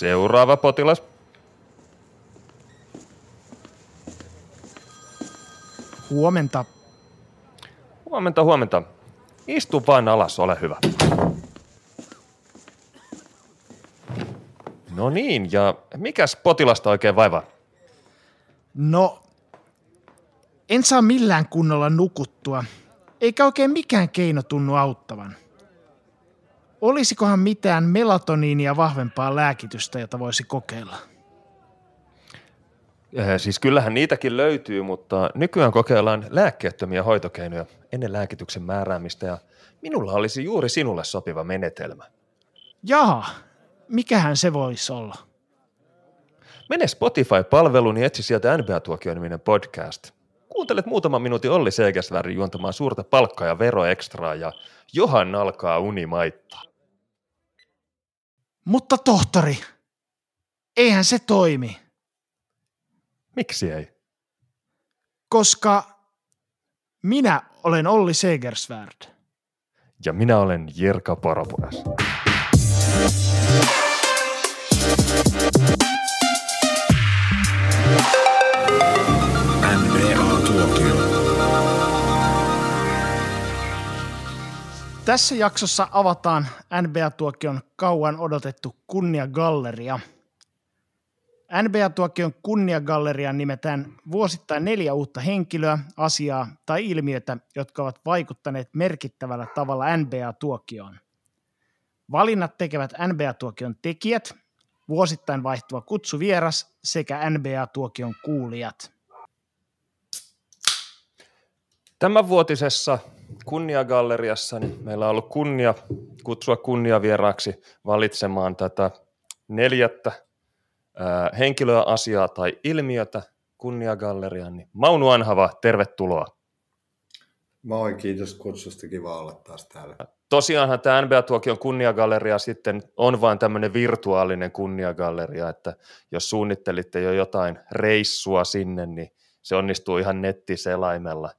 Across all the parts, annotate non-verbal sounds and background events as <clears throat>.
Seuraava potilas. Huomenta. Huomenta, huomenta. Istu vain alas, ole hyvä. No niin, ja mikäs potilasta oikein vaivaa? No, en saa millään kunnolla nukuttua, eikä oikein mikään keino tunnu auttavan. Olisikohan mitään melatoniinia vahvempaa lääkitystä, jota voisi kokeilla? Eh, Siis kyllähän niitäkin löytyy, mutta nykyään kokeillaan lääkkeettömiä hoitokeinoja ennen lääkityksen määräämistä ja minulla olisi juuri sinulle sopiva menetelmä. Jaa, mikähän se voisi olla? Mene Spotify-palveluun ja etsi sieltä NBA-tuokio-niminen podcast. Kuuntelet muutaman minuutin Olli Seegesvärin juontamaan suurta palkka- ja veroekstraa ja johan alkaa uni maittaa. Mutta tohtori, eihän se toimi, Miksi ei? koska minä olen Olli Segersvärd. Ja minä olen Jerka Poropuras. Tässä jaksossa avataan NBA-tuokion kauan odotettu kunniagalleria. NBA-tuokion kunniagalleriaan nimetään vuosittain neljä uutta henkilöä, asiaa tai ilmiötä, jotka ovat vaikuttaneet merkittävällä tavalla NBA-tuokioon. Valinnat tekevät NBA-tuokion tekijät, vuosittain vaihtuva kutsuvieras sekä NBA-tuokion kuulijat. Tämänvuotisessa kunniagalleriassa niin meillä on ollut kunnia kutsua kunniavieraaksi valitsemaan tätä neljättä ää, henkilöä, asiaa tai ilmiötä kunniagalleriaan. Niin Maunu Anhava, tervetuloa. Moi, kiitos kutsusta. Kiva olla taas täällä. Tosiaanhan tämä NBA-tuokion kunniagalleria sitten on vain tämmöinen virtuaalinen kunniagalleria, että jos suunnittelitte jo jotain reissua sinne, niin se onnistuu ihan nettiselaimella.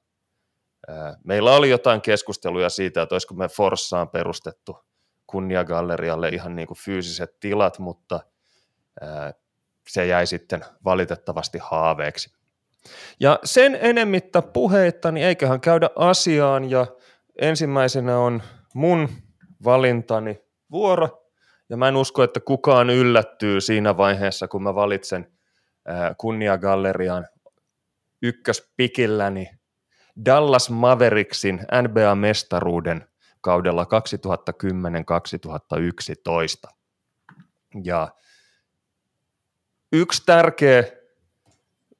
Meillä oli jotain keskusteluja siitä, että olisiko me Forssaan perustettu kunniagallerialle ihan niin kuin fyysiset tilat, mutta se jäi sitten valitettavasti haaveeksi. Ja sen enemmittä puheitta, niin eiköhän käydä asiaan ja ensimmäisenä on mun valintani vuoro ja mä en usko, että kukaan yllättyy siinä vaiheessa, kun mä valitsen kunniagallerian ykköspikilläni Dallas Mavericksin NBA-mestaruuden kaudella 2010-2011. Ja yksi tärkeä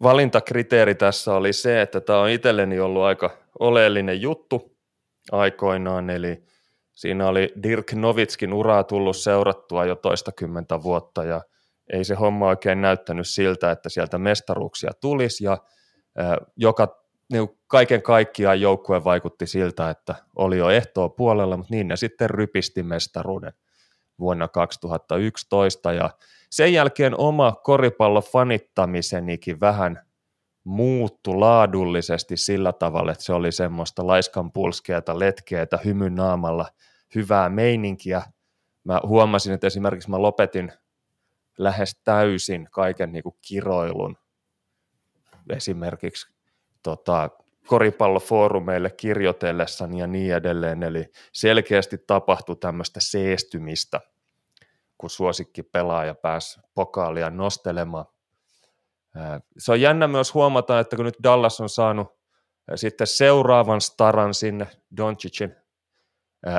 valintakriteeri tässä oli se, että tämä on itselleni ollut aika oleellinen juttu aikoinaan, eli siinä oli Dirk Novitskin uraa tullut seurattua jo toistakymmentä vuotta ja ei se homma oikein näyttänyt siltä, että sieltä mestaruuksia tulisi ja joka niin kaiken kaikkiaan joukkue vaikutti siltä, että oli jo ehtoa puolella, mutta niin ne sitten rypisti mestaruuden vuonna 2011 ja sen jälkeen oma koripallofanittamisenikin vähän muuttu laadullisesti sillä tavalla, että se oli semmoista laiskan pulskeata, hymyn naamalla, hyvää meininkiä. Mä huomasin, että esimerkiksi mä lopetin lähes täysin kaiken niin kuin kiroilun esimerkiksi tota, koripallofoorumeille kirjoitellessani ja niin edelleen, eli selkeästi tapahtui tämmöistä seestymistä, kun suosikki pelaaja pääsi pokaalia nostelemaan. Se on jännä myös huomata, että kun nyt Dallas on saanut sitten seuraavan staran sinne Doncicin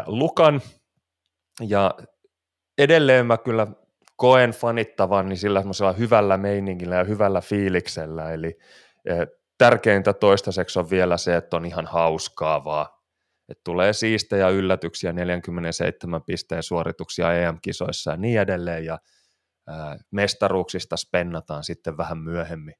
lukan, ja edelleen mä kyllä koen fanittavan niin sillä hyvällä meiningillä ja hyvällä fiiliksellä, eli tärkeintä toistaiseksi on vielä se, että on ihan hauskaa vaan. Että tulee siistejä yllätyksiä, 47 pisteen suorituksia EM-kisoissa ja niin edelleen, ja mestaruuksista spennataan sitten vähän myöhemmin.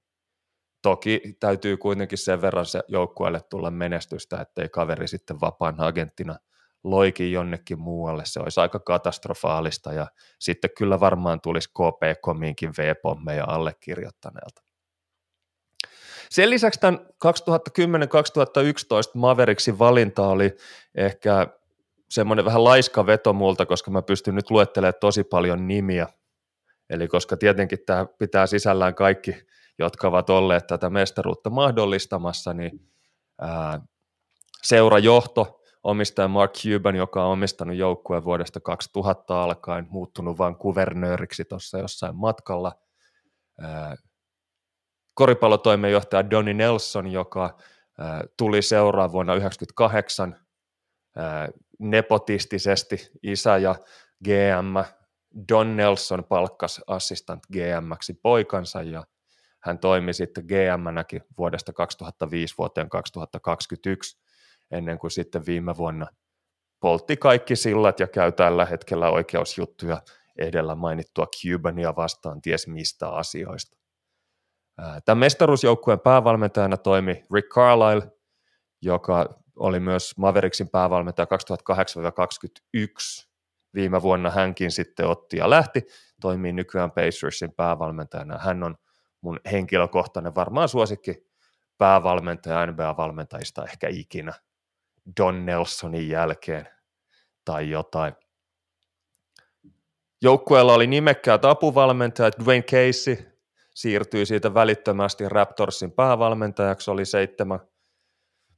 Toki täytyy kuitenkin sen verran se joukkueelle tulla menestystä, ettei kaveri sitten vapaan agenttina loikin jonnekin muualle. Se olisi aika katastrofaalista ja sitten kyllä varmaan tulisi KP-komiinkin V-pommeja allekirjoittaneelta. Sen lisäksi tämän 2010-2011 Mavericksin valinta oli ehkä semmoinen vähän laiska veto multa, koska mä pystyn nyt luettelemaan tosi paljon nimiä Eli koska tietenkin tämä pitää sisällään kaikki, jotka ovat olleet tätä mestaruutta mahdollistamassa, niin ää, seurajohto, omistaja Mark Cuban, joka on omistanut joukkueen vuodesta 2000 alkaen, muuttunut vain kuvernööriksi tuossa jossain matkalla. Koripallotoimenjohtaja Donnie Nelson, joka ää, tuli seuraa vuonna 1998 nepotistisesti isä ja GM Don Nelson palkkas assistant GM-ksi poikansa ja hän toimi sitten GM-näkin vuodesta 2005 vuoteen 2021 ennen kuin sitten viime vuonna poltti kaikki sillat ja käy tällä hetkellä oikeusjuttuja edellä mainittua Cubania vastaan ties mistä asioista. Tämän mestaruusjoukkueen päävalmentajana toimi Rick Carlisle, joka oli myös Mavericksin päävalmentaja 2008-2021. Viime vuonna hänkin sitten otti ja lähti, toimii nykyään Pacersin päävalmentajana. Hän on mun henkilökohtainen varmaan suosikki päävalmentaja NBA-valmentajista ehkä ikinä Don Nelsonin jälkeen tai jotain. Joukkueella oli nimekkäät apuvalmentajat, Dwayne Casey siirtyi siitä välittömästi Raptorsin päävalmentajaksi, oli seitsemän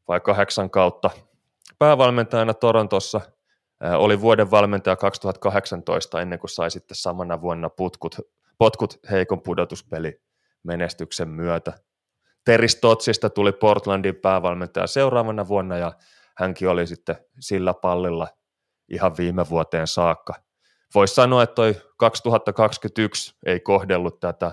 vai kahdeksan kautta päävalmentajana Torontossa. Oli vuoden valmentaja 2018 ennen kuin sai sitten samana vuonna putkut, potkut heikon pudotuspeli menestyksen myötä. Terry Stotsista tuli Portlandin päävalmentaja seuraavana vuonna ja hänkin oli sitten sillä pallilla ihan viime vuoteen saakka. Voisi sanoa, että toi 2021 ei kohdellut tätä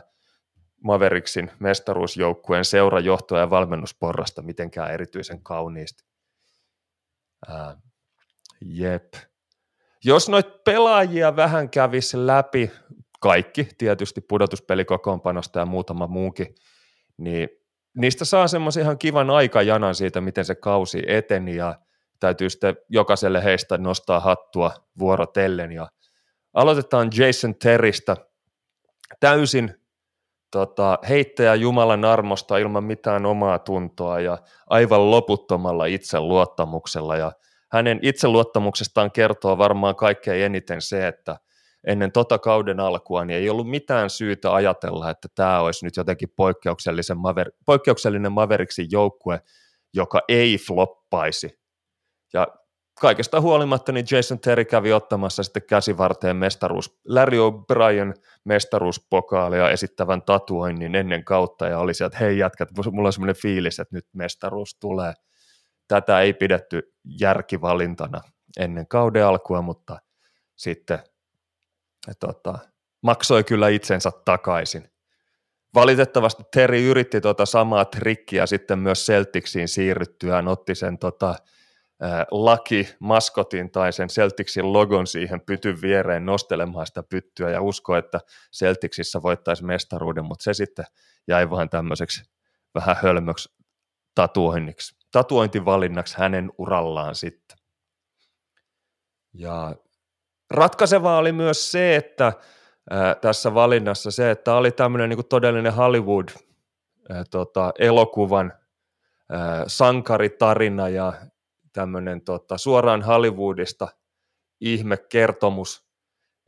Mavericksin mestaruusjoukkueen seurajohtoa ja valmennusporrasta mitenkään erityisen kauniisti. Ää, jep. Jos noit pelaajia vähän kävisi läpi, kaikki tietysti pudotuspelikokoonpanosta ja muutama muukin, niin niistä saa semmoisen ihan kivan aikajanan siitä, miten se kausi eteni ja täytyy sitten jokaiselle heistä nostaa hattua vuorotellen ja aloitetaan Jason Teristä täysin tota, heittäjä Jumalan armosta ilman mitään omaa tuntoa ja aivan loputtomalla itseluottamuksella. Ja hänen itseluottamuksestaan kertoo varmaan kaikkein eniten se, että ennen tota kauden alkua niin ei ollut mitään syytä ajatella, että tämä olisi nyt jotenkin poikkeuksellisen maver- poikkeuksellinen Maveriksin joukkue, joka ei floppaisi. Ja kaikesta huolimatta niin Jason Terry kävi ottamassa sitten käsivarteen mestaruus, Larry O'Brien mestaruuspokaalia esittävän tatuoinnin ennen kautta ja oli sieltä, hei jätkät, mulla on semmoinen fiilis, että nyt mestaruus tulee. Tätä ei pidetty järkivalintana ennen kauden alkua, mutta sitten tota, maksoi kyllä itsensä takaisin. Valitettavasti Terry yritti tuota samaa trikkiä sitten myös Celticsiin siirryttyään, otti sen tota, laki maskotin tai sen Celticsin logon siihen pytyn viereen nostelemaan sitä pyttyä ja usko, että Celticsissa voittaisi mestaruuden, mutta se sitten jäi vain tämmöiseksi vähän hölmöksi tatuoinniksi, tatuointivalinnaksi hänen urallaan sitten. Ja ratkaisevaa oli myös se, että ää, tässä valinnassa se, että oli tämmöinen niin todellinen Hollywood ää, tota, elokuvan sankaritarina ja tämmöinen tota, suoraan Hollywoodista ihmekertomus.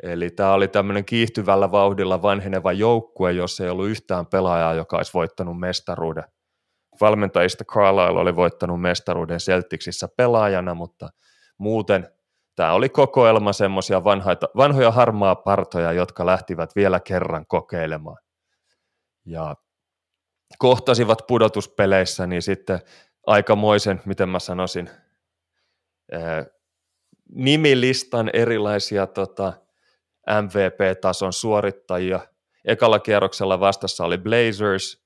Eli tämä oli tämmöinen kiihtyvällä vauhdilla vanheneva joukkue, jossa ei ollut yhtään pelaajaa, joka olisi voittanut mestaruuden. Valmentajista Carlisle oli voittanut mestaruuden Celticsissa pelaajana, mutta muuten tämä oli kokoelma semmoisia vanhoja harmaa partoja, jotka lähtivät vielä kerran kokeilemaan. Ja kohtasivat pudotuspeleissä, niin sitten aikamoisen, miten mä sanoisin, nimilistan erilaisia tota, MVP-tason suorittajia. Ekalla kierroksella vastassa oli Blazers,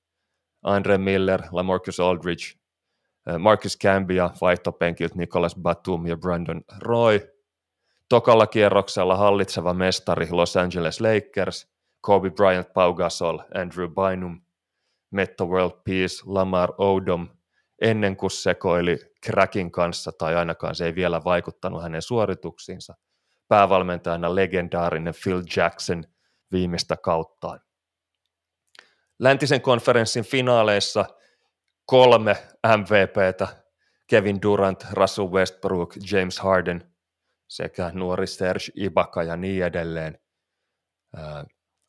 Andre Miller, LaMarcus Aldridge, Marcus Cambia vaihtopenkiltä Nicholas Batum ja Brandon Roy. Tokalla kierroksella hallitseva mestari Los Angeles Lakers, Kobe Bryant, Pau Gasol, Andrew Bynum, Metta World Peace, Lamar Odom ennen kuin sekoili crackin kanssa, tai ainakaan se ei vielä vaikuttanut hänen suorituksiinsa. Päävalmentajana legendaarinen Phil Jackson viimeistä kauttaan. Läntisen konferenssin finaaleissa kolme MVPtä, Kevin Durant, Russell Westbrook, James Harden sekä nuori Serge Ibaka ja niin edelleen.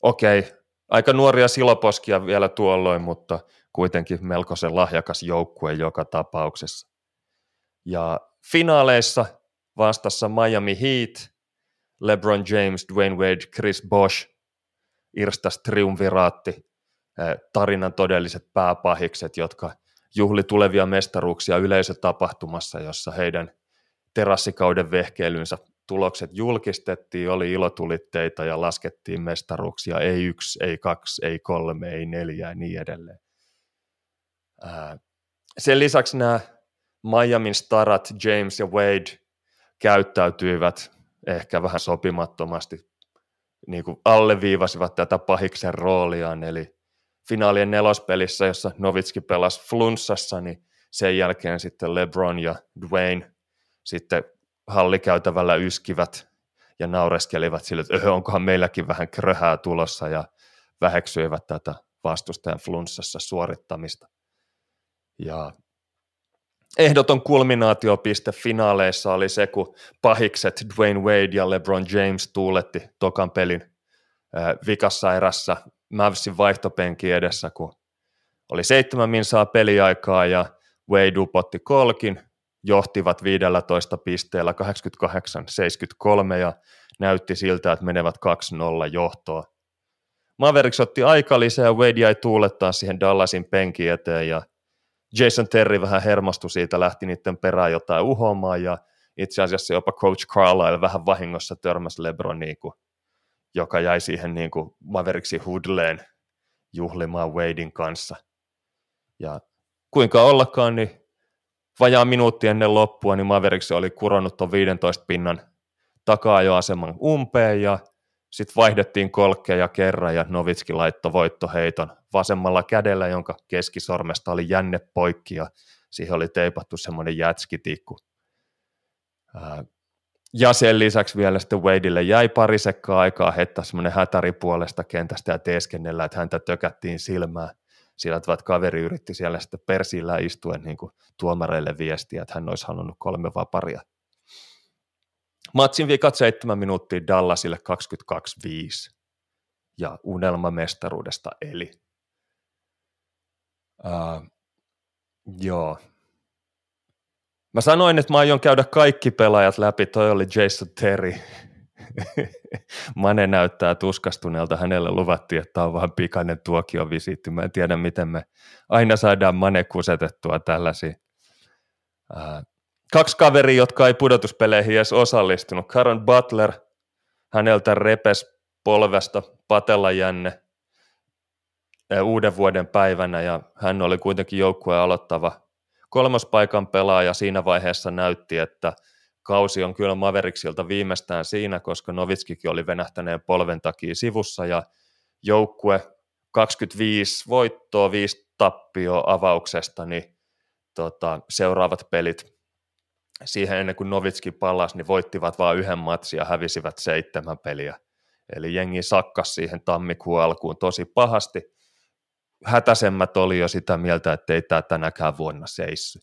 okei, aika nuoria siloposkia vielä tuolloin, mutta kuitenkin melkoisen lahjakas joukkue joka tapauksessa. Ja finaaleissa vastassa Miami Heat, LeBron James, Dwayne Wade, Chris Bosh, Irstas triumviraatti, tarinan todelliset pääpahikset, jotka juhli tulevia mestaruuksia yleisötapahtumassa, jossa heidän terassikauden vehkeilynsä tulokset julkistettiin, oli ilotulitteita ja laskettiin mestaruuksia, ei yksi, ei kaksi, ei kolme, ei neljä ja niin edelleen. Sen lisäksi nämä Miamin starat James ja Wade käyttäytyivät ehkä vähän sopimattomasti, niin kuin alleviivasivat tätä pahiksen rooliaan, eli finaalien nelospelissä, jossa Novitski pelasi flunssassa, niin sen jälkeen sitten LeBron ja Dwayne sitten hallikäytävällä yskivät ja naureskelivat sille, että öö, onkohan meilläkin vähän kröhää tulossa ja väheksyivät tätä vastustajan flunssassa suorittamista. Ja ehdoton kulminaatiopiste finaaleissa oli se, kun pahikset Dwayne Wade ja LeBron James tuuletti tokan pelin vikassa erässä Mavsin vaihtopenki edessä, kun oli seitsemän minsaa peliaikaa ja Wade upotti kolkin, johtivat 15 pisteellä 88-73 ja näytti siltä, että menevät 2-0 johtoa. Mavericks otti aika lisää ja Wade jäi tuulettaa siihen Dallasin penki eteen ja Jason Terry vähän hermostui siitä, lähti niiden perään jotain uhomaan ja itse asiassa jopa Coach Carlisle vähän vahingossa törmäsi LeBroniin, kun joka jäi siihen niin kuin Mavericksi hudleen juhlimaan Wadein kanssa. Ja kuinka ollakaan, niin vajaa minuutti ennen loppua, niin Mavericks oli kuronnut tuon 15 pinnan takaa-ajoaseman umpeen ja sitten vaihdettiin kolkkeja kerran ja Novitski laittoi voittoheiton vasemmalla kädellä, jonka keskisormesta oli jänne poikki ja siihen oli teipattu semmoinen jätskitikku. Ja sen lisäksi vielä sitten Wadeille jäi pari sekkaa aikaa heittää semmoinen hätäri puolesta kentästä ja teeskennellä, että häntä tökättiin silmää. Sillä että kaveri yritti siellä sitten persillä istuen niin kuin tuomareille viestiä, että hän olisi halunnut kolme vaparia. Matsin vikat seitsemän minuuttia Dallasille 22-5 ja unelmamestaruudesta eli. Uh, joo, Mä sanoin, että mä aion käydä kaikki pelaajat läpi, toi oli Jason Terry. <laughs> Mane näyttää tuskastuneelta, hänelle luvattiin, että on vaan pikainen tuokiovisiitti. Mä en tiedä, miten me aina saadaan Mane kusetettua tällaisia. kaksi kaveria, jotka ei pudotuspeleihin edes osallistunut. Karon Butler, häneltä repes polvesta patella jänne uuden vuoden päivänä ja hän oli kuitenkin joukkueen aloittava kolmospaikan pelaaja siinä vaiheessa näytti, että kausi on kyllä Maveriksilta viimeistään siinä, koska Novitskikin oli venähtäneen polven takia sivussa ja joukkue 25 voittoa, 5 tappio avauksesta, niin tota, seuraavat pelit siihen ennen kuin Novitski palasi, niin voittivat vain yhden matsin ja hävisivät seitsemän peliä. Eli jengi sakkas siihen tammikuun alkuun tosi pahasti hätäsemmät oli jo sitä mieltä, että ei tämä tänäkään vuonna seissy.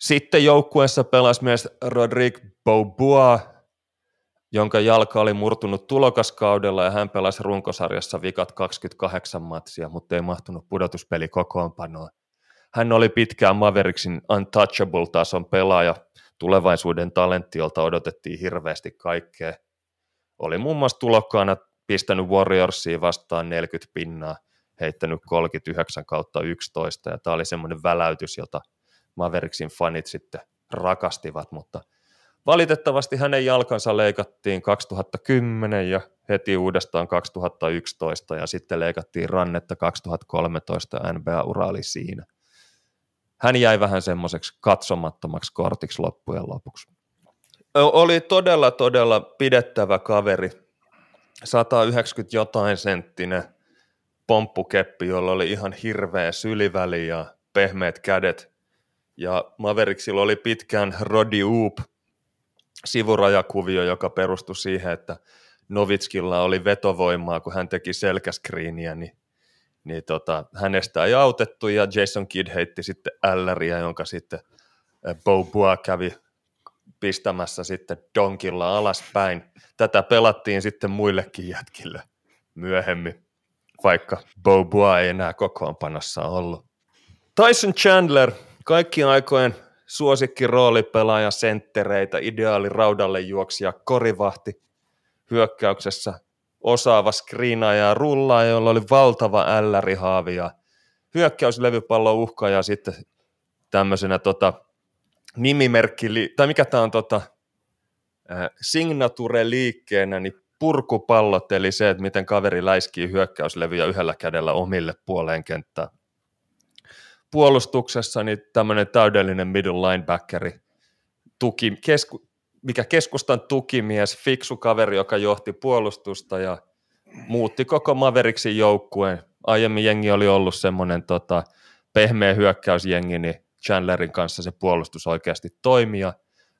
Sitten joukkueessa pelasi myös Rodrigue Beaubois, jonka jalka oli murtunut tulokaskaudella ja hän pelasi runkosarjassa vikat 28 matsia, mutta ei mahtunut pudotuspeli kokoonpanoon. Hän oli pitkään Mavericksin untouchable-tason pelaaja, tulevaisuuden talentti, jolta odotettiin hirveästi kaikkea. Oli muun muassa tulokkaana pistänyt Warriorsia vastaan 40 pinnaa, heittänyt 39 kautta 11, ja tämä oli semmoinen väläytys, jota Mavericksin fanit sitten rakastivat, mutta valitettavasti hänen jalkansa leikattiin 2010 ja heti uudestaan 2011 ja sitten leikattiin rannetta 2013 ja NBA-ura oli siinä. Hän jäi vähän semmoiseksi katsomattomaksi kortiksi loppujen lopuksi. Oli todella, todella pidettävä kaveri, 190 jotain senttinen pomppukeppi, jolla oli ihan hirveä syliväli ja pehmeät kädet. Ja Mavericksilla oli pitkään Rodi Oop sivurajakuvio, joka perustui siihen, että Novitskilla oli vetovoimaa, kun hän teki selkäskriiniä, niin, niin tota, hänestä ei autettu ja Jason Kidd heitti sitten älläriä, jonka sitten Bo Bua kävi pistämässä sitten donkilla alaspäin. Tätä pelattiin sitten muillekin jätkille myöhemmin, vaikka Boboa ei enää kokoonpanossa ollut. Tyson Chandler, kaikki aikojen suosikki roolipelaaja, senttereitä, ideaali raudalle juoksija, korivahti hyökkäyksessä, osaava skriinaaja ja rullaa, jolla oli valtava ällärihaavi ja hyökkäyslevypallo uhka ja sitten tämmöisenä tota, nimimerkki, tai mikä tämä on tota, signature-liikkeenä, niin purkupallot, eli se, että miten kaveri läiskii hyökkäyslevyjä yhdellä kädellä omille puoleen kenttään. Puolustuksessa niin tämmöinen täydellinen middle linebackeri, tuki, kesku, mikä keskustan tukimies, fiksu kaveri, joka johti puolustusta ja muutti koko Maveriksin joukkueen. Aiemmin jengi oli ollut semmoinen tota, pehmeä hyökkäysjengi, niin Chandlerin kanssa se puolustus oikeasti toimia.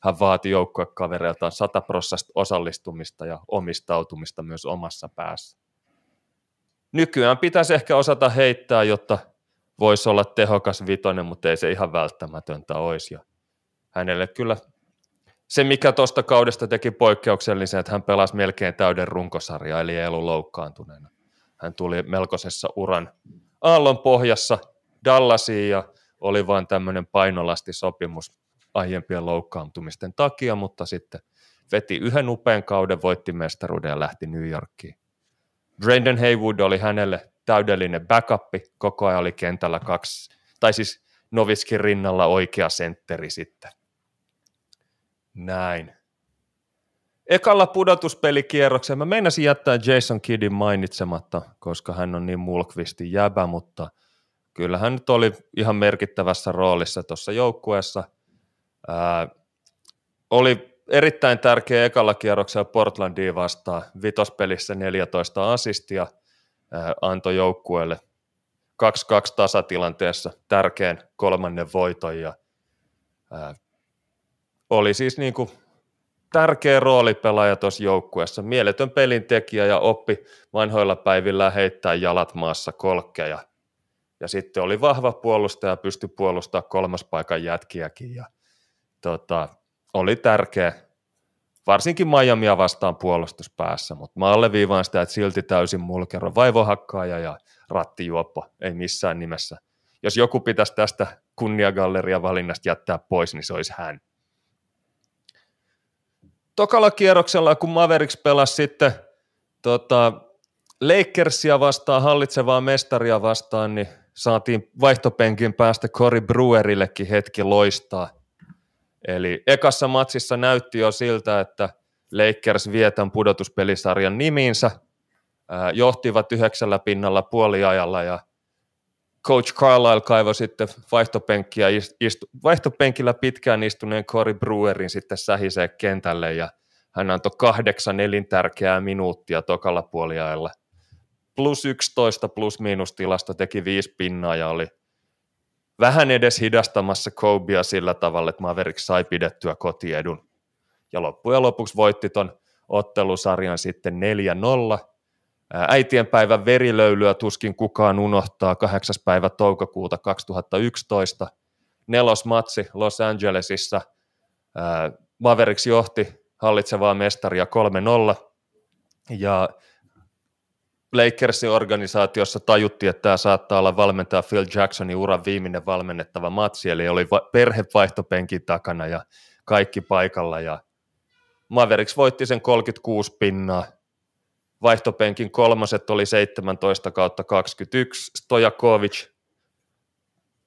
Hän vaati joukkuekavereiltaan 100 prosenttia osallistumista ja omistautumista myös omassa päässä. Nykyään pitäisi ehkä osata heittää, jotta voisi olla tehokas vitonen, mutta ei se ihan välttämätöntä olisi. Ja hänelle kyllä se, mikä tuosta kaudesta teki poikkeuksellisen, että hän pelasi melkein täyden runkosarja, eli ei ollut loukkaantuneena. Hän tuli melkoisessa uran aallon pohjassa Dallasiin ja oli vain tämmöinen painolastisopimus aiempien loukkaantumisten takia, mutta sitten veti yhden upean kauden, voitti mestaruuden ja lähti New Yorkiin. Brandon Haywood oli hänelle täydellinen backup, koko ajan oli kentällä kaksi, tai siis Noviskin rinnalla oikea sentteri sitten. Näin. Ekalla pudotuspelikierroksella mä meinasin jättää Jason Kiddin mainitsematta, koska hän on niin Mulkvistin jäbä, mutta kyllä hän nyt oli ihan merkittävässä roolissa tuossa joukkueessa. Ää, oli erittäin tärkeä ekalla kierroksella Portlandia vastaan. Vitospelissä 14 asistia ää, antoi joukkueelle 2-2 tasatilanteessa tärkeän kolmannen voiton ja ää, oli siis niin kuin tärkeä roolipelaaja tuossa joukkueessa, mieletön pelintekijä ja oppi vanhoilla päivillä heittää jalat maassa kolkkeja. Ja sitten oli vahva puolustaja, pystyi puolustamaan kolmas paikan jätkiäkin ja tota, oli tärkeä, varsinkin Miamia vastaan puolustuspäässä, mutta mä alleviivaan sitä, että silti täysin mulkero vaivohakkaaja ja rattijuoppo, ei missään nimessä. Jos joku pitäisi tästä kunniagalleria valinnasta jättää pois, niin se olisi hän tokalla kierroksella, kun Mavericks pelasi sitten tota, Lakersia vastaan, hallitsevaa mestaria vastaan, niin saatiin vaihtopenkin päästä Cory Brewerillekin hetki loistaa. Eli ekassa matsissa näytti jo siltä, että Lakers vie tämän pudotuspelisarjan nimiinsä, johtivat yhdeksällä pinnalla puoliajalla ja Coach Carlisle kaivoi sitten vaihtopenkkiä, istu, vaihtopenkillä pitkään istuneen Cory Brewerin sitten sähisee kentälle ja hän antoi kahdeksan elintärkeää minuuttia tokalla puoliajalla. Plus 11 plus miinus tilasta teki viisi pinnaa ja oli vähän edes hidastamassa Kobia sillä tavalla, että Mavericks sai pidettyä kotiedun. Ja loppujen lopuksi voitti ton ottelusarjan sitten 4-0 Äitienpäivän verilöylyä tuskin kukaan unohtaa 8. päivä toukokuuta 2011. Nelosmatsi Los Angelesissa. Mavericks johti hallitsevaa mestaria 3-0. Ja Lakersin organisaatiossa tajuttiin, että tämä saattaa olla valmentaja Phil Jacksonin uran viimeinen valmennettava matsi, eli oli perhevaihtopenkin takana ja kaikki paikalla. Ja Mavericks voitti sen 36 pinnaa, vaihtopenkin kolmaset oli 17 kautta 21, Stojakovic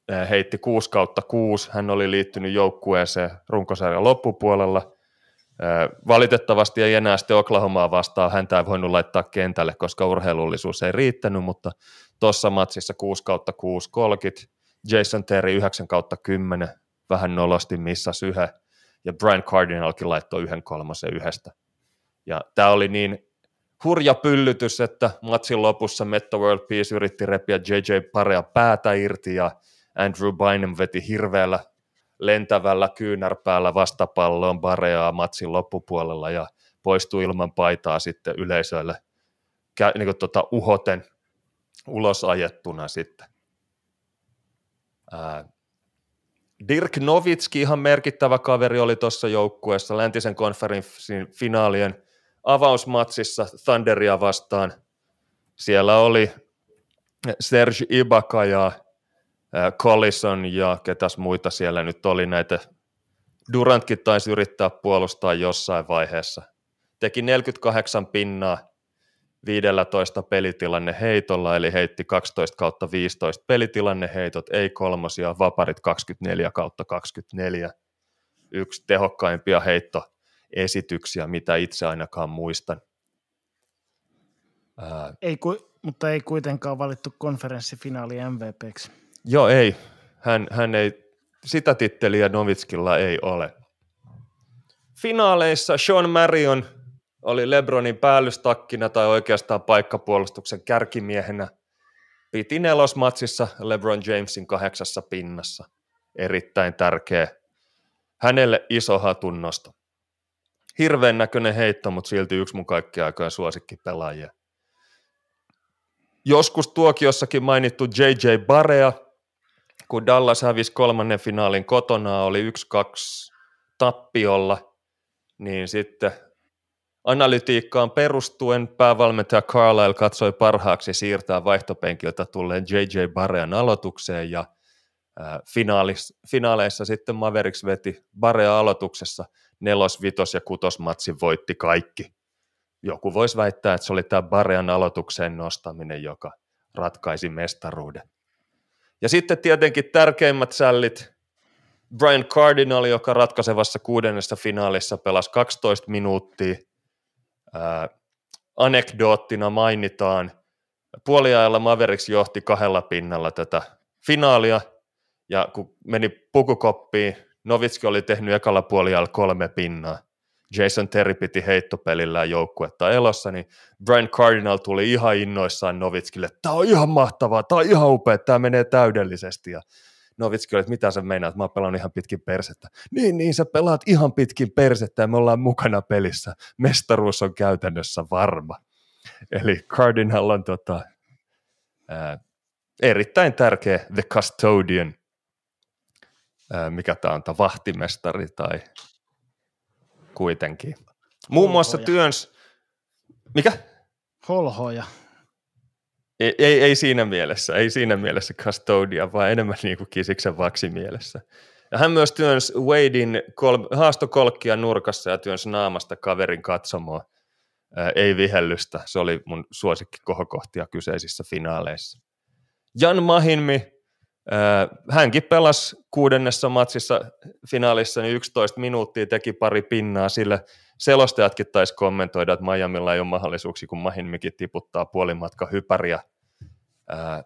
eh, heitti 6 kautta 6, hän oli liittynyt joukkueeseen runkosarjan loppupuolella. Valitettavasti ei enää sitten Oklahomaa vastaan, häntä ei voinut laittaa kentälle, koska urheilullisuus ei riittänyt, mutta tuossa matsissa 6 kautta 6, 30, Jason Terry 9 kautta 10, vähän nolosti missas yhden, ja Brian Cardinalkin laittoi yhden kolmosen yhdestä. Ja tämä oli niin hurja pyllytys, että matsin lopussa Metta World Peace yritti repiä JJ Parea päätä irti ja Andrew Bynum veti hirveällä lentävällä kyynärpäällä vastapalloon Bareaa matsin loppupuolella ja poistui ilman paitaa sitten yleisölle niin kuin tuota, uhoten ulos ajettuna sitten. Ää, Dirk Novitski, ihan merkittävä kaveri, oli tuossa joukkueessa läntisen konferenssin finaalien avausmatsissa Thunderia vastaan. Siellä oli Serge Ibaka ja Collison ja ketäs muita siellä nyt oli näitä. Durantkin taisi yrittää puolustaa jossain vaiheessa. Teki 48 pinnaa 15 pelitilanne heitolla, eli heitti 12 kautta 15 pelitilanne heitot, ei kolmosia, vaparit 24 kautta 24. Yksi tehokkaimpia heittoesityksiä, mitä itse ainakaan muistan. Ää... Ei, ku, mutta ei kuitenkaan valittu konferenssifinaali MVPksi. Joo, ei. Hän, hän ei, sitä titteliä Novitskilla ei ole. Finaaleissa Sean Marion oli Lebronin päällystakkina tai oikeastaan paikkapuolustuksen kärkimiehenä. Piti nelosmatsissa LeBron Jamesin kahdeksassa pinnassa. Erittäin tärkeä. Hänelle iso hatunnosto. Hirveän näköinen heitto, mutta silti yksi mun kaikkien aikojen suosikkipelaajia. Joskus tuokiossakin mainittu JJ Barea, kun Dallas hävisi kolmannen finaalin kotona, oli 1-2 tappiolla, niin sitten analytiikkaan perustuen päävalmentaja Carlisle katsoi parhaaksi siirtää vaihtopenkiltä tulleen JJ Barean aloitukseen ja finaalis, finaaleissa sitten Mavericks veti Barea aloituksessa nelos, vitos ja kutosmatsin voitti kaikki. Joku voisi väittää, että se oli tämä Barean aloitukseen nostaminen, joka ratkaisi mestaruuden. Ja sitten tietenkin tärkeimmät sällit, Brian Cardinal, joka ratkaisevassa kuudennessa finaalissa pelasi 12 minuuttia. Ää, anekdoottina mainitaan, puoliajalla Mavericks johti kahdella pinnalla tätä finaalia, ja kun meni pukukoppiin, Novitski oli tehnyt ekalla puoliajalla kolme pinnaa. Jason Terry piti heittopelillään joukkuetta elossa, niin Brian Cardinal tuli ihan innoissaan Novitskille, tämä on ihan mahtavaa, tämä on ihan upea, tämä menee täydellisesti, ja Novitski oli, että mitä sä meinaat, mä oon ihan pitkin persettä. Niin, niin, sä pelaat ihan pitkin persettä ja me ollaan mukana pelissä. Mestaruus on käytännössä varma. Eli Cardinal on tota, ää, erittäin tärkeä The Custodian, ää, mikä tämä on, vahtimestari tai kuitenkin. Muun Holhoja. muassa työns... Mikä? Holhoja. Ei, ei, ei, siinä mielessä, ei siinä mielessä custodia, vaan enemmän <laughs> niin kuin kisiksen vaksi mielessä. Ja hän myös työnsi Wadein kol- haastokolkkia nurkassa ja työnsi naamasta kaverin katsomoa. Ää, ei vihellystä, se oli mun suosikki kohokohtia kyseisissä finaaleissa. Jan Mahinmi, hänkin pelasi kuudennessa matsissa finaalissa niin 11 minuuttia, teki pari pinnaa, sillä selostajatkin taisi kommentoida, että Miamilla ei ole mahdollisuuksia, kun Mahinmikin tiputtaa puolimatka hypäriä.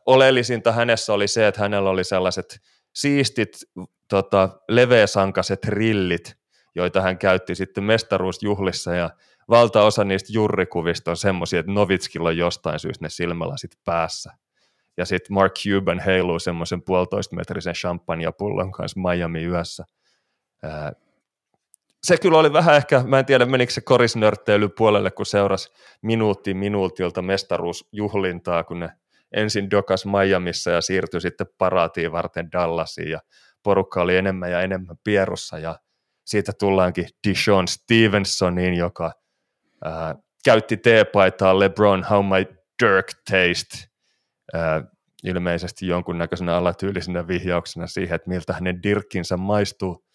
Oleellisinta hänessä oli se, että hänellä oli sellaiset siistit, tota, leveäsankaset rillit, joita hän käytti sitten mestaruusjuhlissa. Ja valtaosa niistä jurrikuvista on semmoisia, että Novitskilla on jostain syystä ne silmälasit päässä. Ja sitten Mark Cuban heiluu semmoisen puolitoista metrisen champagnepullon kanssa Miami yössä. se kyllä oli vähän ehkä, mä en tiedä menikö se korisnörtteily puolelle, kun seurasi minuutti minuutilta mestaruusjuhlintaa, kun ne ensin dokas Miamissa ja siirtyi sitten paraatiin varten Dallasiin ja porukka oli enemmän ja enemmän pierussa ja siitä tullaankin Dishon Stevensoniin, joka ää, käytti teepaitaa LeBron How My Dirk Taste ilmeisesti jonkunnäköisenä alatyylisenä vihjauksena siihen, että miltä hänen dirkkinsä maistuu,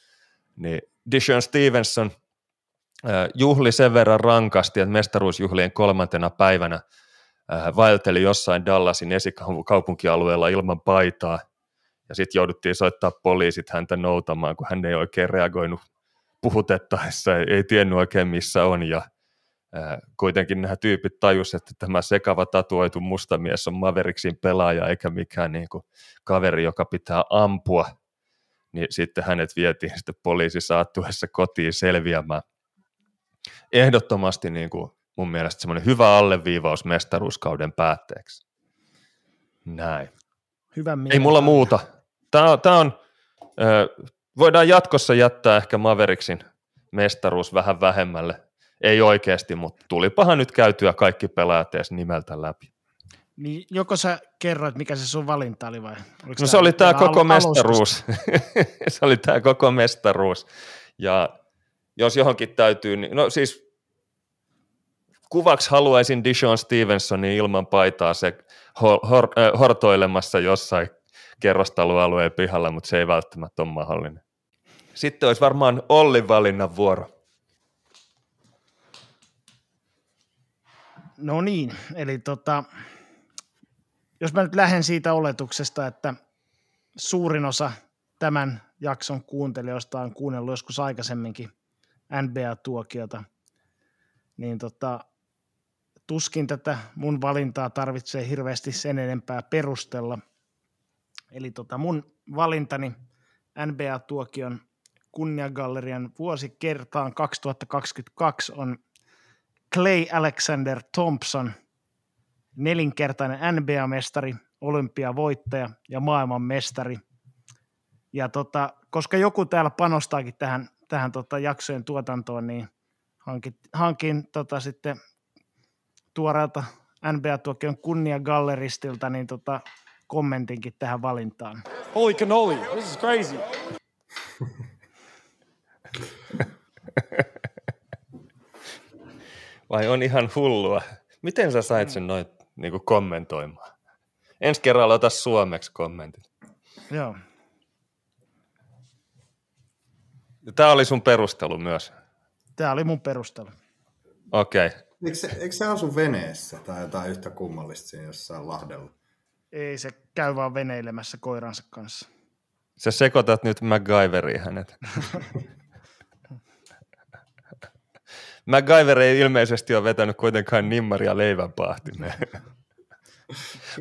niin Dishon Stevenson juhli sen verran rankasti, että mestaruusjuhlien kolmantena päivänä – vaelteli jossain Dallasin esikaupunkialueella ilman paitaa, ja sitten jouduttiin soittaa poliisit häntä noutamaan, kun hän ei oikein reagoinut puhutettaessa, ei, tiennyt oikein missä on, ja kuitenkin nämä tyypit tajusivat, että tämä sekava tatuoitu mustamies on Maveriksin pelaaja, eikä mikään niin kuin, kaveri, joka pitää ampua, niin sitten hänet vietiin sitten poliisi saattuessa kotiin selviämään. Ehdottomasti niin kuin, mun mielestä semmoinen hyvä alleviivaus mestaruuskauden päätteeksi. Näin. Hyvä Ei mulla muuta. Tämä on, tämä on äh, voidaan jatkossa jättää ehkä Maveriksin mestaruus vähän vähemmälle. Ei oikeasti, mutta tulipahan nyt käytyä kaikki pelaajat edes nimeltä läpi. Niin joko sä kerroit, mikä se sun valinta oli vai? Oliko no se oli tämä koko mestaruus. <laughs> se oli tämä koko mestaruus. Ja jos johonkin täytyy, niin, no siis kuvaksi haluaisin Dishon Stevensonin ilman paitaa se hor, hor, hortoilemassa jossain kerrostaloalueen pihalla, mutta se ei välttämättä ole mahdollinen. Sitten olisi varmaan Ollin valinnan vuoro. No niin, eli tota, jos mä nyt lähden siitä oletuksesta, että suurin osa tämän jakson kuuntelijoista on kuunnellut joskus aikaisemminkin NBA-tuokiota, niin tota, tuskin tätä mun valintaa tarvitsee hirveästi sen enempää perustella. Eli tota mun valintani NBA-tuokion kunniagallerian vuosikertaan 2022 on Clay Alexander Thompson, nelinkertainen NBA-mestari, olympiavoittaja ja maailmanmestari. Ja tota, koska joku täällä panostaakin tähän, tähän tota jaksojen tuotantoon, niin hankin, hankin tota sitten tuoreelta NBA-tuokion kunniagalleristilta niin tota, kommentinkin tähän valintaan. Holy cannoli, this is crazy. <laughs> Vai on ihan hullua? Miten sä sait sen noin niin kommentoimaan? Ensi kerralla ota suomeksi kommentit. Joo. Tämä oli sun perustelu myös. Tämä oli mun perustelu. Okei. Okay. Eikö se, eikö se asu veneessä tai jotain yhtä kummallista siinä jossain lahdella? Ei, se käy vaan veneilemässä koiransa kanssa. Sä sekoitat nyt MacGyveriin hänet. <laughs> MacGyver ei ilmeisesti ole vetänyt kuitenkaan nimmaria leivänpahtimeen.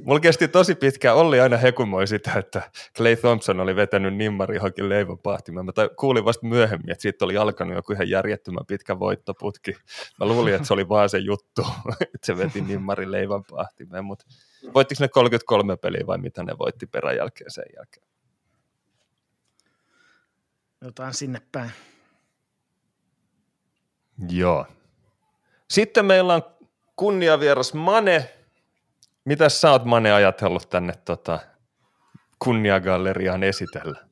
Mulla kesti tosi pitkään, Olli aina hekumoi sitä, että Clay Thompson oli vetänyt nimmari johonkin leivänpahtimeen. Mä kuulin vasta myöhemmin, että siitä oli alkanut joku ihan järjettömän pitkä voittoputki. Mä luulin, että se oli vaan se juttu, <laughs> että se veti nimmari leivänpahtimeen, mutta voittiko ne 33 peliä vai mitä ne voitti peräjälkeen sen jälkeen? Jotain sinne päin. Joo. Sitten meillä on kunniavieras Mane. Mitä sä oot Mane ajatellut tänne tota, kunniagalleriaan esitellä?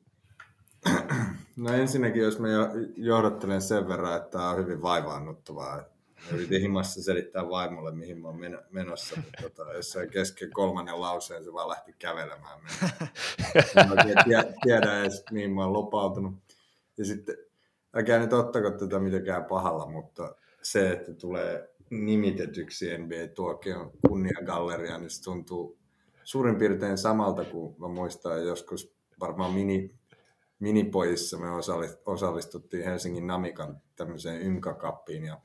No ensinnäkin, jos mä johdattelen sen verran, että tämä on hyvin vaivaannuttavaa. Yritin himassa selittää vaimolle, mihin mä oon menossa, mutta tota, jossain kesken kolmannen lauseen se vaan lähti kävelemään. en oikein tiedä edes, mihin mä oon lupautunut. Ja sitten älkää nyt ottako tätä mitenkään pahalla, mutta se, että tulee nimitetyksi NBA-tuokion kunniagalleria, niin se tuntuu suurin piirtein samalta kuin mä muistan joskus varmaan mini, minipojissa me osallistuttiin Helsingin Namikan tämmöiseen ymkakappiin ja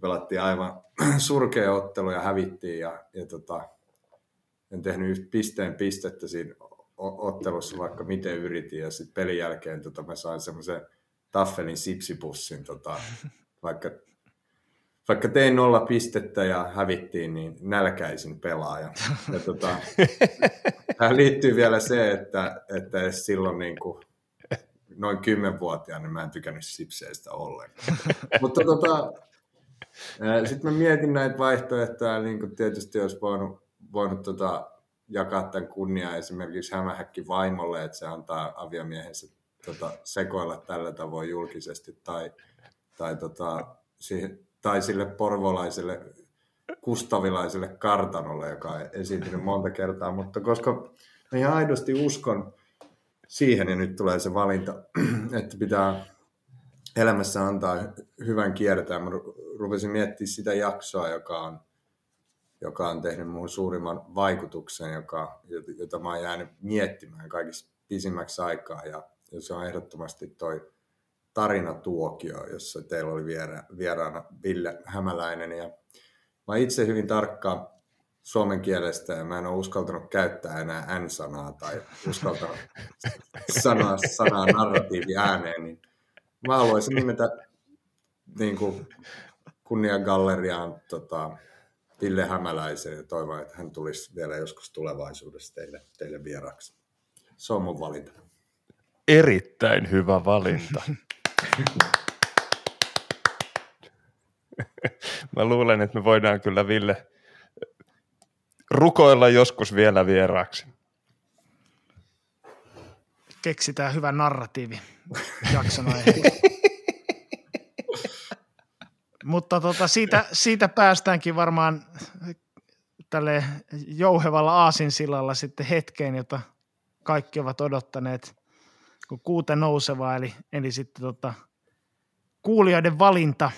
pelattiin aivan <clears throat> surkea ottelu ja hävittiin ja, ja tota, en tehnyt pisteen pistettä siinä ottelussa, vaikka miten yritin ja sitten pelin jälkeen tota, mä sain semmoisen Taffelin sipsipussin, tota, vaikka, vaikka tein nolla pistettä ja hävittiin, niin nälkäisin pelaaja. Ja, tota, <laughs> tähän liittyy vielä se, että, että edes silloin niin kuin, noin kymmenvuotiaana niin mä en tykännyt sipseistä ollenkaan. <laughs> Mutta tota, sitten mä mietin näitä vaihtoehtoja, niin kuin tietysti olisi voinut, voinut tota, jakaa tämän kunniaa esimerkiksi hämähäkki vaimolle, että se antaa aviomiehensä tota, sekoilla tällä tavoin julkisesti tai, tai, tota, siihen, tai sille porvolaiselle kustavilaiselle kartanolle, joka on esiintynyt monta kertaa, mutta koska mä ihan aidosti uskon siihen, ja nyt tulee se valinta, että pitää elämässä antaa hyvän kiertää. Mä rupesin miettimään sitä jaksoa, joka on, joka on tehnyt muun suurimman vaikutuksen, joka, jota mä oon jäänyt miettimään kaikista pisimmäksi aikaa. Ja se on ehdottomasti toi tarinatuokio, jossa teillä oli viera, vieraana Ville Hämäläinen. Ja mä itse hyvin tarkka suomen kielestä ja mä en ole uskaltanut käyttää enää N-sanaa tai uskaltanut <laughs> sanoa sanaa narratiivi ääneen, niin mä haluaisin nimetä niin kuin kunniagalleriaan tota, Ville Hämäläisen ja toivon, että hän tulisi vielä joskus tulevaisuudessa teille, teille vieraksi. Se on mun valinta erittäin hyvä valinta. <laughs> Mä luulen, että me voidaan kyllä Ville rukoilla joskus vielä vieraaksi. Keksitään hyvä narratiivi jakson <laughs> Mutta tota, siitä, siitä päästäänkin varmaan tälle jouhevalla aasinsillalla sitten hetkeen, jota kaikki ovat odottaneet kun kuute nousevaa, eli, eli sitten tota, kuulijoiden valinta.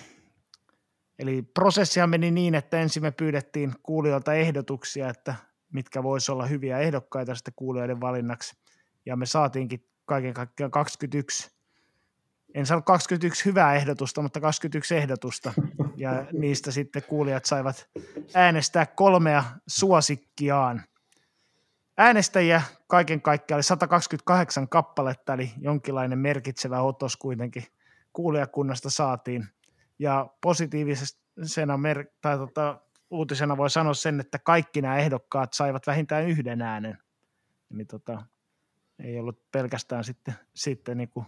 Eli prosessia meni niin, että ensin me pyydettiin kuulijoilta ehdotuksia, että mitkä voisi olla hyviä ehdokkaita sitten kuulijoiden valinnaksi. Ja me saatiinkin kaiken kaikkiaan 21, en saanut 21 hyvää ehdotusta, mutta 21 ehdotusta. Ja niistä sitten kuulijat saivat äänestää kolmea suosikkiaan. Äänestäjiä kaiken kaikkiaan oli 128 kappaletta, eli jonkinlainen merkitsevä otos kuitenkin kuulijakunnasta saatiin. Ja positiivisena mer- tai tota, uutisena voi sanoa sen, että kaikki nämä ehdokkaat saivat vähintään yhden äänen. Eli tota, ei ollut pelkästään sitten, sitten niin kuin,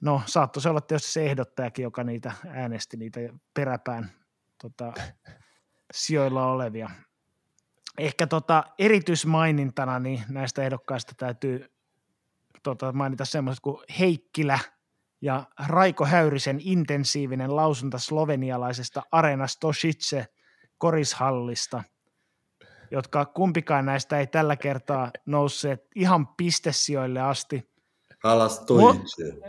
no saattoi se olla tietysti se ehdottajakin, joka niitä äänesti, niitä peräpään tota, sijoilla olevia ehkä tota, erityismainintana niin näistä ehdokkaista täytyy tota, mainita semmoiset kuin Heikkilä ja Raiko Häyrisen intensiivinen lausunta slovenialaisesta Arena Stosice korishallista, jotka kumpikaan näistä ei tällä kertaa nousseet ihan pistesijoille asti. Alas Mo-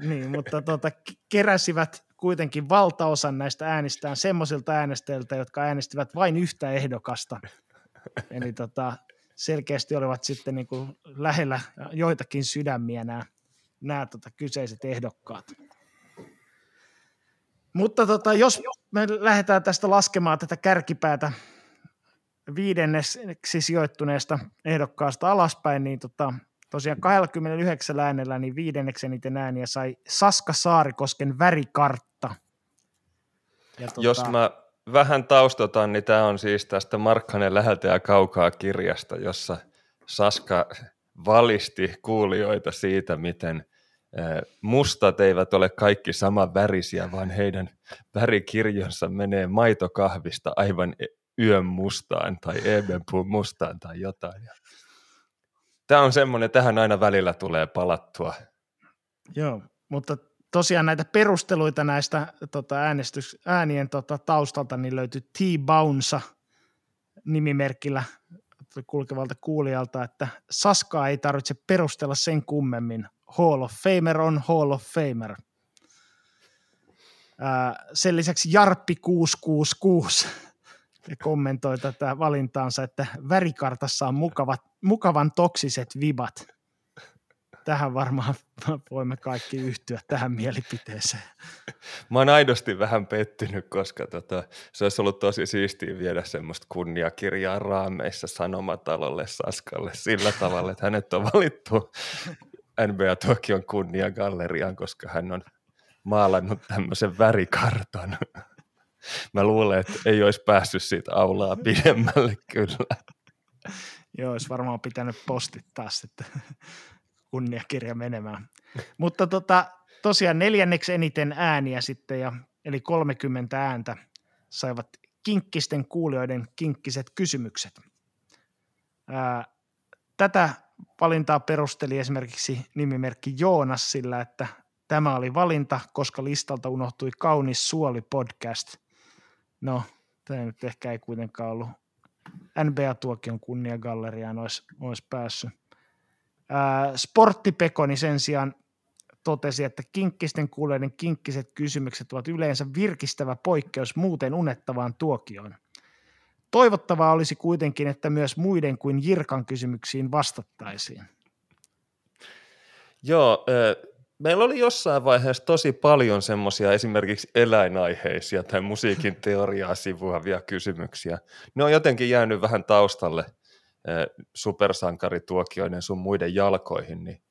<laughs> niin, mutta tota, keräsivät kuitenkin valtaosan näistä äänistään semmoisilta äänestäjiltä, jotka äänestivät vain yhtä ehdokasta – Eli tota, selkeästi olivat sitten niin kuin lähellä joitakin sydämiä nämä, nämä tota kyseiset ehdokkaat. Mutta tota, jos me lähdetään tästä laskemaan tätä kärkipäätä viidenneksi sijoittuneesta ehdokkaasta alaspäin, niin tota, tosiaan 29 äänellä niin viidenneksi eniten ääniä sai Saska Saarikosken värikartta. Ja tota, Jos mä vähän taustotan, niin tämä on siis tästä Markkanen läheltä ja kaukaa kirjasta, jossa Saska valisti kuulijoita siitä, miten mustat eivät ole kaikki saman värisiä, vaan heidän värikirjonsa menee maitokahvista aivan e-, yön mustaan tai ebenpuun mustaan tai jotain. Tämä on semmoinen, tähän aina välillä tulee palattua. Joo, mutta tosiaan näitä perusteluita näistä tota, äänestys, äänien tota, taustalta niin löytyy T-Bounsa nimimerkillä kulkevalta kuulijalta, että Saskaa ei tarvitse perustella sen kummemmin. Hall of Famer on Hall of Famer. Ää, sen lisäksi Jarppi 666 kommentoi tätä valintaansa, että värikartassa on mukavat, mukavan toksiset vibat – tähän varmaan <laughs> voimme kaikki yhtyä tähän mielipiteeseen. <laughs> Mä oon aidosti vähän pettynyt, koska tota, se olisi ollut tosi siistiä viedä semmoista kunniakirjaa raameissa Sanomatalolle Saskalle sillä tavalla, että hänet on valittu <laughs> NBA Tokion kunniagalleriaan, koska hän on maalannut tämmöisen värikartan. Mä luulen, että ei olisi päässyt siitä aulaa pidemmälle kyllä. Joo, olisi varmaan pitänyt postittaa sitten kunniakirja menemään. <laughs> Mutta tota, tosiaan neljänneksi eniten ääniä sitten, ja, eli 30 ääntä saivat kinkkisten kuulijoiden kinkkiset kysymykset. Ää, tätä valintaa perusteli esimerkiksi nimimerkki Joonas sillä, että tämä oli valinta, koska listalta unohtui kaunis suoli podcast. No, tämä nyt ehkä ei kuitenkaan ollut NBA-tuokion kunniagalleriaan olisi, olisi päässyt. Sporttipekoni sen sijaan totesi, että kinkkisten kuulijoiden kinkkiset kysymykset ovat yleensä virkistävä poikkeus muuten unettavaan tuokioon. Toivottavaa olisi kuitenkin, että myös muiden kuin Jirkan kysymyksiin vastattaisiin. Joo, meillä oli jossain vaiheessa tosi paljon semmoisia esimerkiksi eläinaiheisia tai musiikin teoriaa sivuavia kysymyksiä. Ne on jotenkin jäänyt vähän taustalle – supersankarituokioiden sun muiden jalkoihin, niin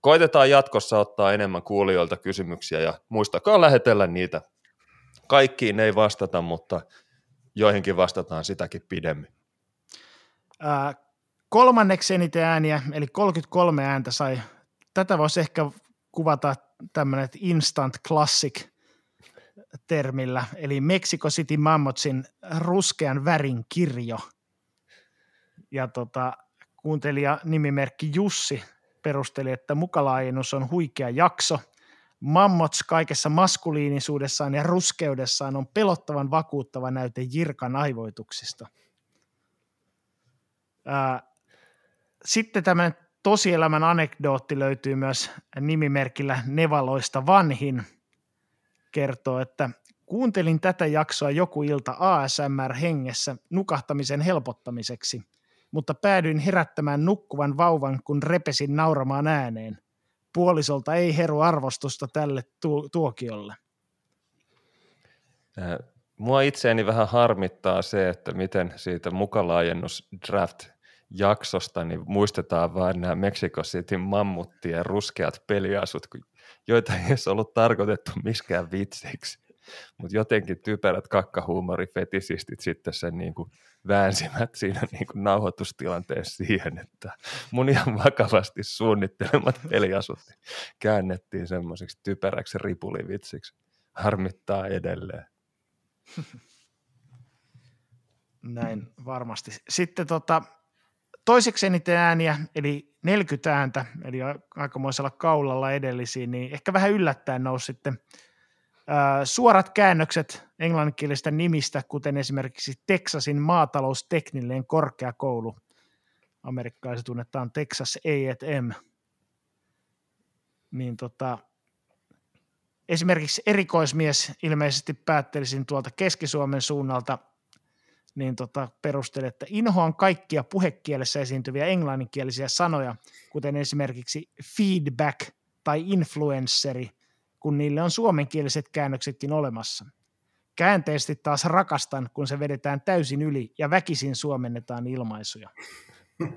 koitetaan jatkossa ottaa enemmän kuulijoilta kysymyksiä ja muistakaa lähetellä niitä. Kaikkiin ei vastata, mutta joihinkin vastataan sitäkin pidemmin. Ää, kolmanneksi eniten ääniä, eli 33 ääntä sai. Tätä voisi ehkä kuvata tämmöinen instant classic termillä, eli Mexico City Mammotsin ruskean värin kirjo – Ja tota, kuuntelija nimimerkki Jussi perusteli, että mukalaajennus on huikea jakso. Mammots kaikessa maskuliinisuudessaan ja ruskeudessaan on pelottavan vakuuttava näyte Jirkan aivoituksista. Ää, sitten tämmöinen tosielämän anekdootti löytyy myös nimimerkillä Nevaloista vanhin. Kertoo, että kuuntelin tätä jaksoa joku ilta ASMR-hengessä nukahtamisen helpottamiseksi, mutta päädyin herättämään nukkuvan vauvan, kun repesin nauramaan ääneen. Puolisolta ei heru arvostusta tälle tu- tuokiolle. Mua itseäni vähän harmittaa se, että miten siitä mukalaajennus draft jaksosta, niin muistetaan vain nämä Mexico City mammuttien ruskeat peliasut, joita ei edes ollut tarkoitettu miskään vitsiksi. Mutta jotenkin typerät kakkahuumorifetisistit sitten sen niin kuin väänsivät siinä <laughs> niin kuin nauhoitustilanteessa siihen, että mun ihan vakavasti suunnittelemat peliasut käännettiin semmoiseksi typeräksi ripulivitsiksi. Harmittaa edelleen. Näin varmasti. Sitten tota, toiseksi eniten ääniä, eli 40 ääntä, eli aikamoisella kaulalla edellisiin, niin ehkä vähän yllättäen nousi sitten suorat käännökset englanninkielistä nimistä, kuten esimerkiksi Texasin maatalousteknillinen korkeakoulu. Amerikkalaiset tunnetaan Texas A&M. Niin tota, esimerkiksi erikoismies ilmeisesti päättelisin tuolta Keski-Suomen suunnalta – niin tota, perusteli, että inhoan kaikkia puhekielessä esiintyviä englanninkielisiä sanoja, kuten esimerkiksi feedback tai influenceri, kun niille on suomenkieliset käännöksetkin olemassa. Käänteisesti taas rakastan, kun se vedetään täysin yli ja väkisin suomennetaan ilmaisuja. <laughs>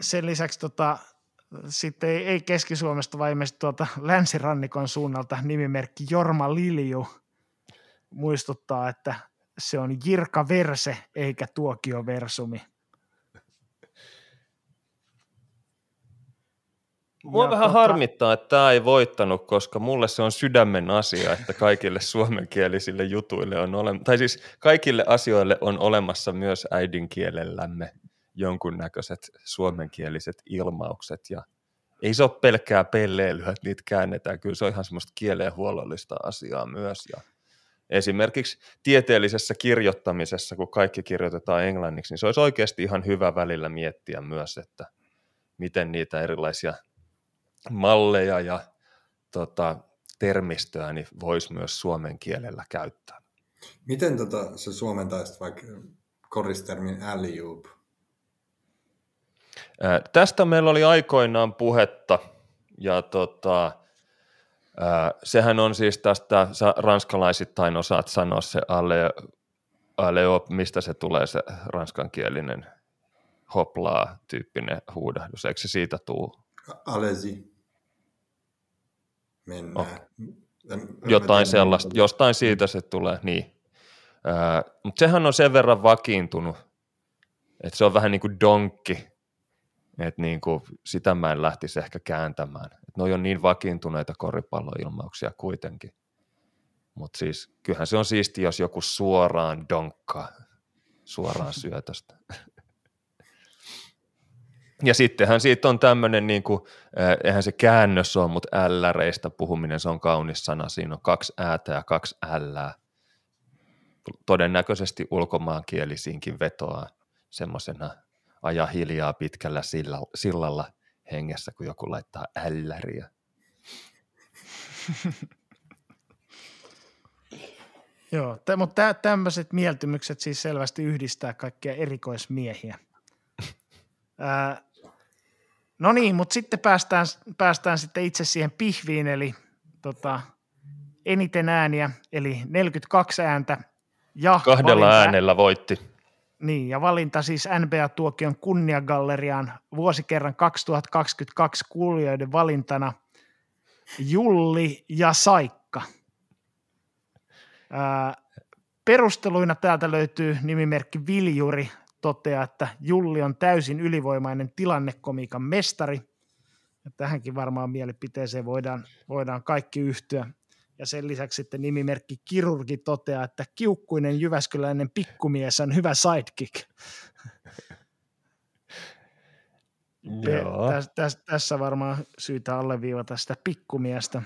sen lisäksi tota, sitten ei, ei Keski-Suomesta, vaan ilmeisesti tuolta länsirannikon suunnalta nimimerkki Jorma Lilju muistuttaa, että se on Jirka Verse eikä Tuokio Versumi. Mua ja vähän tota... harmittaa, että tämä ei voittanut, koska mulle se on sydämen asia, että kaikille <laughs> suomenkielisille jutuille on olemassa, tai siis kaikille asioille on olemassa myös äidinkielellämme jonkunnäköiset suomenkieliset ilmaukset. Ja ei se ole pelkkää pelleilyä, että niitä käännetään, kyllä se on ihan semmoista kieleenhuollollista asiaa myös. Ja esimerkiksi tieteellisessä kirjoittamisessa, kun kaikki kirjoitetaan englanniksi, niin se olisi oikeasti ihan hyvä välillä miettiä myös, että miten niitä erilaisia malleja ja tota, termistöä niin voisi myös suomen kielellä käyttää. Miten tota, se suomentaisit vaikka koristermin alley Tästä meillä oli aikoinaan puhetta, ja tota, sehän on siis tästä, sä ranskalaisittain osaat sanoa se alle, alle mistä se tulee se ranskankielinen hoplaa tyyppinen huudahdus, eikö se siitä tuu? Alesi. Mennään. Oh. Jotain sellaista, jostain siitä se tulee, niin. Mutta sehän on sen verran vakiintunut, että se on vähän niin kuin donkki, että niin kuin sitä mä en lähtisi ehkä kääntämään. Et ne on niin vakiintuneita koripalloilmauksia kuitenkin. Mutta siis kyllähän se on siisti, jos joku suoraan donkkaa suoraan syötöstä. <laughs> Ja sittenhän siitä on tämmöinen, niin kuin, eihän se käännös ole, mutta älläreistä puhuminen, se on kaunis sana. Siinä on kaksi äätä ja kaksi ällää. Todennäköisesti ulkomaankielisiinkin vetoaa semmoisena ajaa hiljaa pitkällä sillalla hengessä, kun joku laittaa älläriä. <laughs> Joo, t- mutta tämmöiset mieltymykset siis selvästi yhdistää kaikkia erikoismiehiä. <laughs> Ää, no niin, mutta sitten päästään, päästään sitten itse siihen pihviin, eli tota, eniten ääniä, eli 42 ääntä. Ja Kahdella valinta, äänellä voitti. Niin, ja valinta siis NBA-tuokion kunniagalleriaan vuosikerran 2022 kuulijoiden valintana Julli ja Saikka. Ää, perusteluina täältä löytyy nimimerkki Viljuri, toteaa, että Julli on täysin ylivoimainen tilannekomiikan mestari. Ja tähänkin varmaan mielipiteeseen voidaan, voidaan kaikki yhtyä. Ja sen lisäksi sitten nimimerkki Kirurgi toteaa, että kiukkuinen jyväskyläinen pikkumies on hyvä sidekick. <laughs> Pe- täs, täs, tässä varmaan syytä alleviivata sitä pikkumiestä.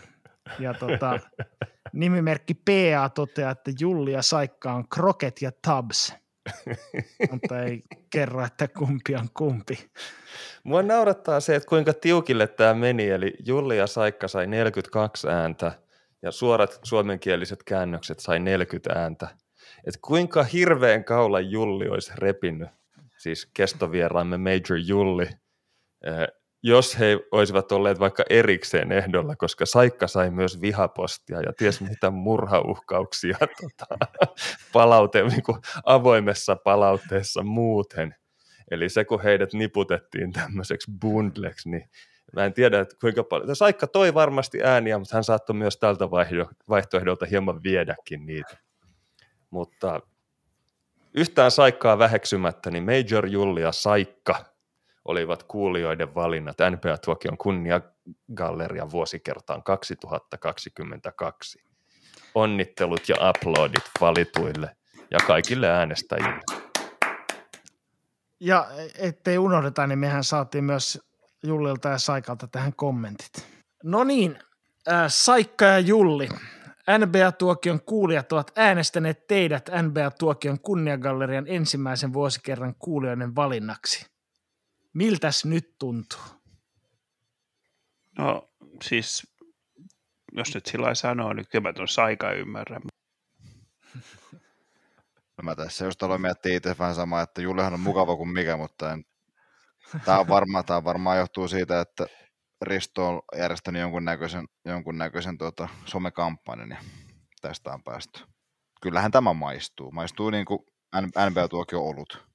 Ja tota, <laughs> nimimerkki PA toteaa, että Julia Saikka on Crockett ja Tubbs, mutta ei kerro, että kumpi on kumpi. Mua naurattaa se, että kuinka tiukille tämä meni, eli Julia Saikka sai 42 ääntä ja suorat suomenkieliset käännökset sai 40 ääntä. Et kuinka hirveän kaula Julli olisi repinyt, siis kestovieraamme Major Julli, jos he olisivat olleet vaikka erikseen ehdolla, koska Saikka sai myös vihapostia ja ties mitä murhauhkauksia <laughs> tota, palaute, niin kuin avoimessa palautteessa muuten. Eli se, kun heidät niputettiin tämmöiseksi bundleksi, niin mä en tiedä, että kuinka paljon. Saikka toi varmasti ääniä, mutta hän saattoi myös tältä vaihtoehdolta hieman viedäkin niitä. Mutta yhtään Saikkaa väheksymättä, niin Major Julia Saikka – olivat kuulijoiden valinnat NBA-tuokion kunniagallerian vuosikertaan 2022. Onnittelut ja uploadit valituille ja kaikille äänestäjille. Ja ettei unohdeta, niin mehän saatiin myös Jullilta ja Saikalta tähän kommentit. No niin, äh, Saikka ja Julli. NBA-tuokion kuulijat ovat äänestäneet teidät NBA-tuokion kunniagallerian ensimmäisen vuosikerran kuulijoiden valinnaksi. Miltäs nyt tuntuu? No siis, jos nyt sillä sanoo, niin kyllä mä tuon saika ymmärrän. <laughs> No mä tässä just aloin miettiä itse vähän samaa, että Jullehan on mukava kuin mikä, mutta en... tämä, on varma, tämä varmaan johtuu siitä, että Risto on järjestänyt jonkunnäköisen, jonkunnäköisen tuota, somekampanjan ja tästä on päästy. Kyllähän tämä maistuu. Maistuu niin kuin NBA-tuokio olut.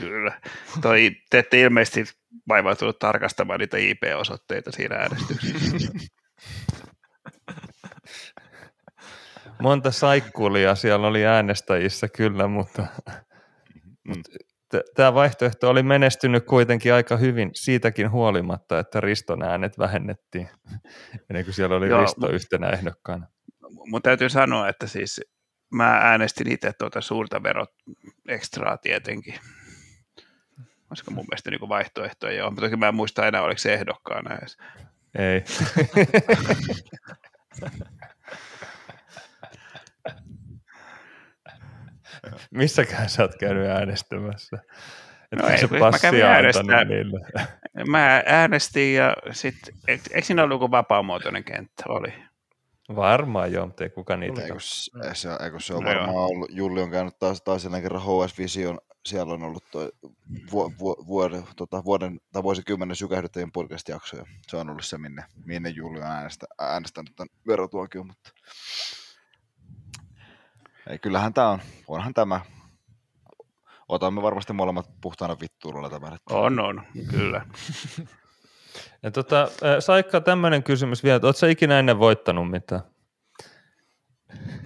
Kyllä. Toi, te ette ilmeisesti vaivautunut tarkastamaan niitä IP-osoitteita siinä äänestyksessä. Monta saikkulia siellä oli äänestäjissä kyllä, mutta, mm. tämä vaihtoehto oli menestynyt kuitenkin aika hyvin siitäkin huolimatta, että Riston äänet vähennettiin ennen kuin siellä oli Joo, Risto yhtenä ehdokkaana. Mun täytyy sanoa, että siis mä äänestin itse tuota suurta verot ekstraa tietenkin olisiko mun mielestä niin vaihtoehtoja joo, mutta toki mä en muista enää, oliko se ehdokkaana edes. Ei. Missäkään sä oot käynyt äänestämässä? Että no ei, se mä kävin äänestämään. Mä äänestin ja sitten, eikö siinä ollut joku vapaamuotoinen kenttä? Oli. Varmaan joo, mutta ei kuka niitä. Eikö, se, eikö se on no varmaan joo. ollut, Julli on käynyt taas, taas kerran HS Vision siellä on ollut toi vu, vu, vuoden, tota, vuoden tai vuosikymmenen sykähdyttäjien podcast-jakso, ja se on ollut se, minne, minne Juuli on äänestä, äänestänyt tämän verotuokion, mutta ei, kyllähän tämä on, onhan tämä, otamme varmasti molemmat puhtaana vittuulla tämän. Että... On, on, kyllä. <laughs> ja tota, Saikka, tämmöinen kysymys vielä, että oletko ikinä ennen voittanut mitään?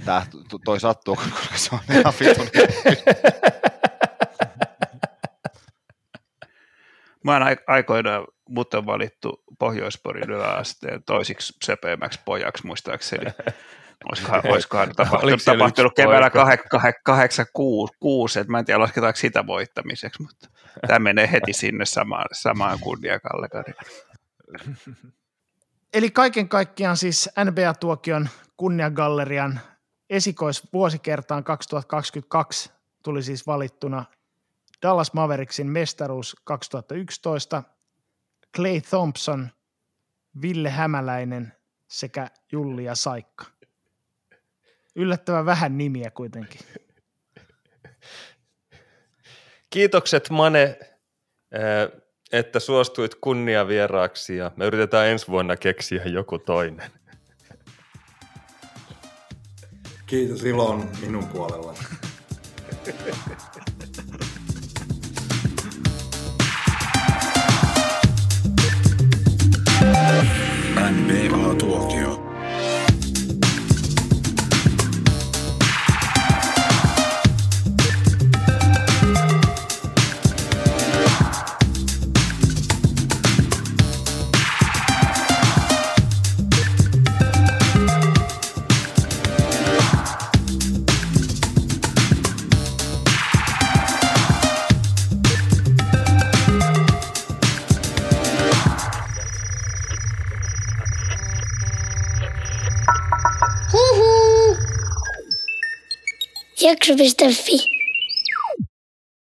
Tää, toi sattuu, koska se on ihan vitun. Mä oon aikoinaan, mut on valittu Pohjoisporin yläasteen toisiksi sepeämmäksi pojaksi muistaakseni. Olisikohan, olisikohan <laughs> tapahtunut, tapahtunut keväällä 86, että mä en tiedä lasketaanko sitä voittamiseksi, mutta tämä menee heti sinne samaan, samaan kunniakallekariin. Eli kaiken kaikkiaan siis NBA-tuokion kunniagallerian esikoisvuosikertaan 2022 tuli siis valittuna Dallas Mavericksin mestaruus 2011, Clay Thompson, Ville Hämäläinen sekä Jullia Saikka. Yllättävän vähän nimiä kuitenkin. Kiitokset Mane, eh, että suostuit kunniavieraaksi ja me yritetään ensi vuonna keksiä joku toinen. Kiitos, ilo on minun puolella. Jakso.fi